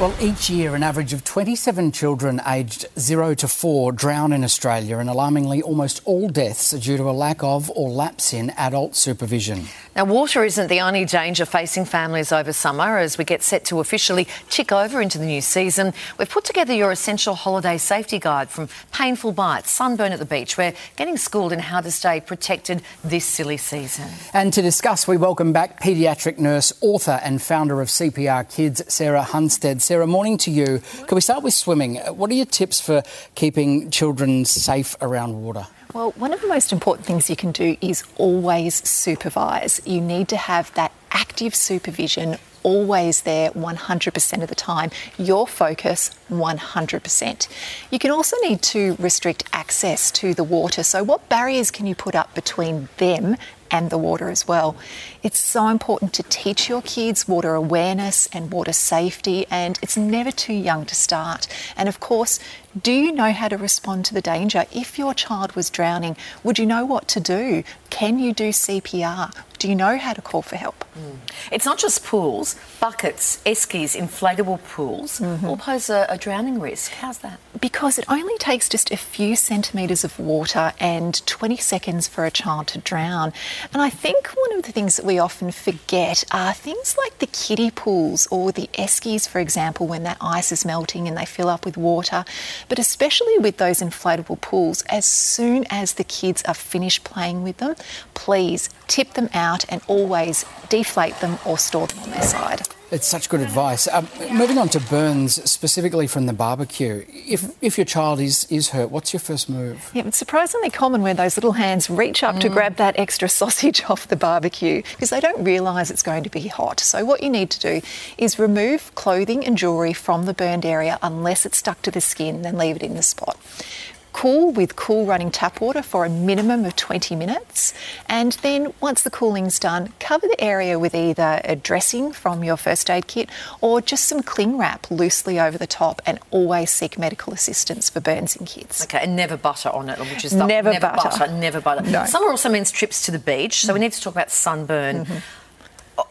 Well, each year, an average of 27 children aged 0 to 4 drown in Australia, and alarmingly, almost all deaths are due to a lack of or lapse in adult supervision. Now, water isn't the only danger facing families over summer as we get set to officially tick over into the new season. We've put together your essential holiday safety guide from painful bites, sunburn at the beach. We're getting schooled in how to stay protected this silly season. And to discuss, we welcome back paediatric nurse, author, and founder of CPR Kids, Sarah Hunstead. Sarah, morning to you. Can we start with swimming? What are your tips for keeping children safe around water? Well, one of the most important things you can do is always supervise. You need to have that active supervision always there 100% of the time. Your focus 100%. You can also need to restrict access to the water. So, what barriers can you put up between them and the water as well. It's so important to teach your kids water awareness and water safety, and it's never too young to start. And of course, do you know how to respond to the danger? If your child was drowning, would you know what to do? Can you do CPR? Do you know how to call for help? Mm. It's not just pools, buckets, eskies, inflatable pools mm-hmm. all pose a, a drowning risk. How's that? Because it only takes just a few centimetres of water and 20 seconds for a child to drown. And I think one of the things that we often forget are things like the kiddie pools or the eskies, for example, when that ice is melting and they fill up with water. But especially with those inflatable pools, as soon as the kids are finished playing with them, please tip them out and always deflate them or store them on their side. It's such good advice. Um, moving on to burns, specifically from the barbecue. If if your child is is hurt, what's your first move? Yeah, it's surprisingly common where those little hands reach up mm. to grab that extra sausage off the barbecue because they don't realise it's going to be hot. So what you need to do is remove clothing and jewellery from the burned area unless it's stuck to the skin, then leave it in the spot cool with cool running tap water for a minimum of 20 minutes. And then once the cooling's done, cover the area with either a dressing from your first aid kit or just some cling wrap loosely over the top and always seek medical assistance for burns in kids. Okay, and never butter on it, which is the, never, never butter. butter. Never butter. No. Summer also means trips to the beach, so we need to talk about sunburn. Mm-hmm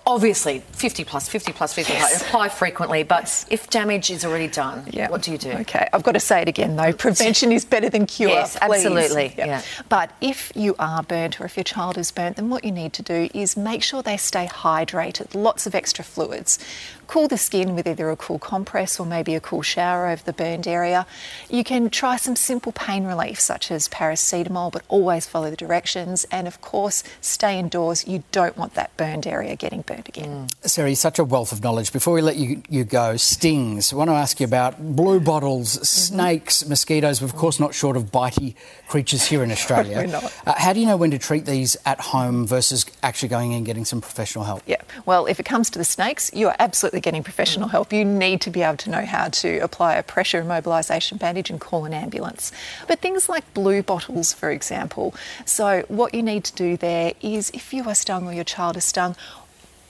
obviously 50 plus 50 plus 50 yes. plus apply frequently but yes. if damage is already done yeah. what do you do okay i've got to say it again though prevention is better than cure yes please. absolutely yeah. yeah. but if you are burnt or if your child is burnt then what you need to do is make sure they stay hydrated lots of extra fluids cool the skin with either a cool compress or maybe a cool shower over the burned area you can try some simple pain relief such as paracetamol but always follow the directions and of course stay indoors you don't want that burned area getting burnt again. Mm. Sarah, such a wealth of knowledge. Before we let you, you go, stings. I want to ask you about blue bottles, mm-hmm. snakes, mosquitoes. We're, of course, not short of bitey creatures here in Australia. We're not. Uh, how do you know when to treat these at home versus actually going in and getting some professional help? Yeah, well, if it comes to the snakes, you are absolutely getting professional mm. help. You need to be able to know how to apply a pressure immobilisation bandage and call an ambulance. But things like blue bottles, for example. So, what you need to do there is if you are stung or your child is stung,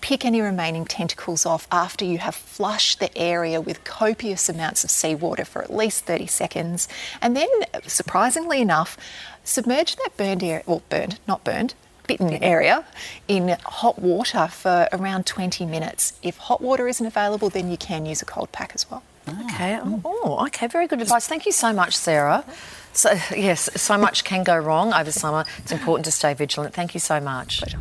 pick any remaining tentacles off after you have flushed the area with copious amounts of seawater for at least 30 seconds. And then, surprisingly enough, submerge that burned area, well, burned, not burned, bitten area in hot water for around 20 minutes. If hot water isn't available, then you can use a cold pack as well. Ah, okay. Hmm. Oh, okay. Very good advice. Thank you so much, Sarah. So, yes, so much can go wrong over summer. It's important to stay vigilant. Thank you so much. Pleasure.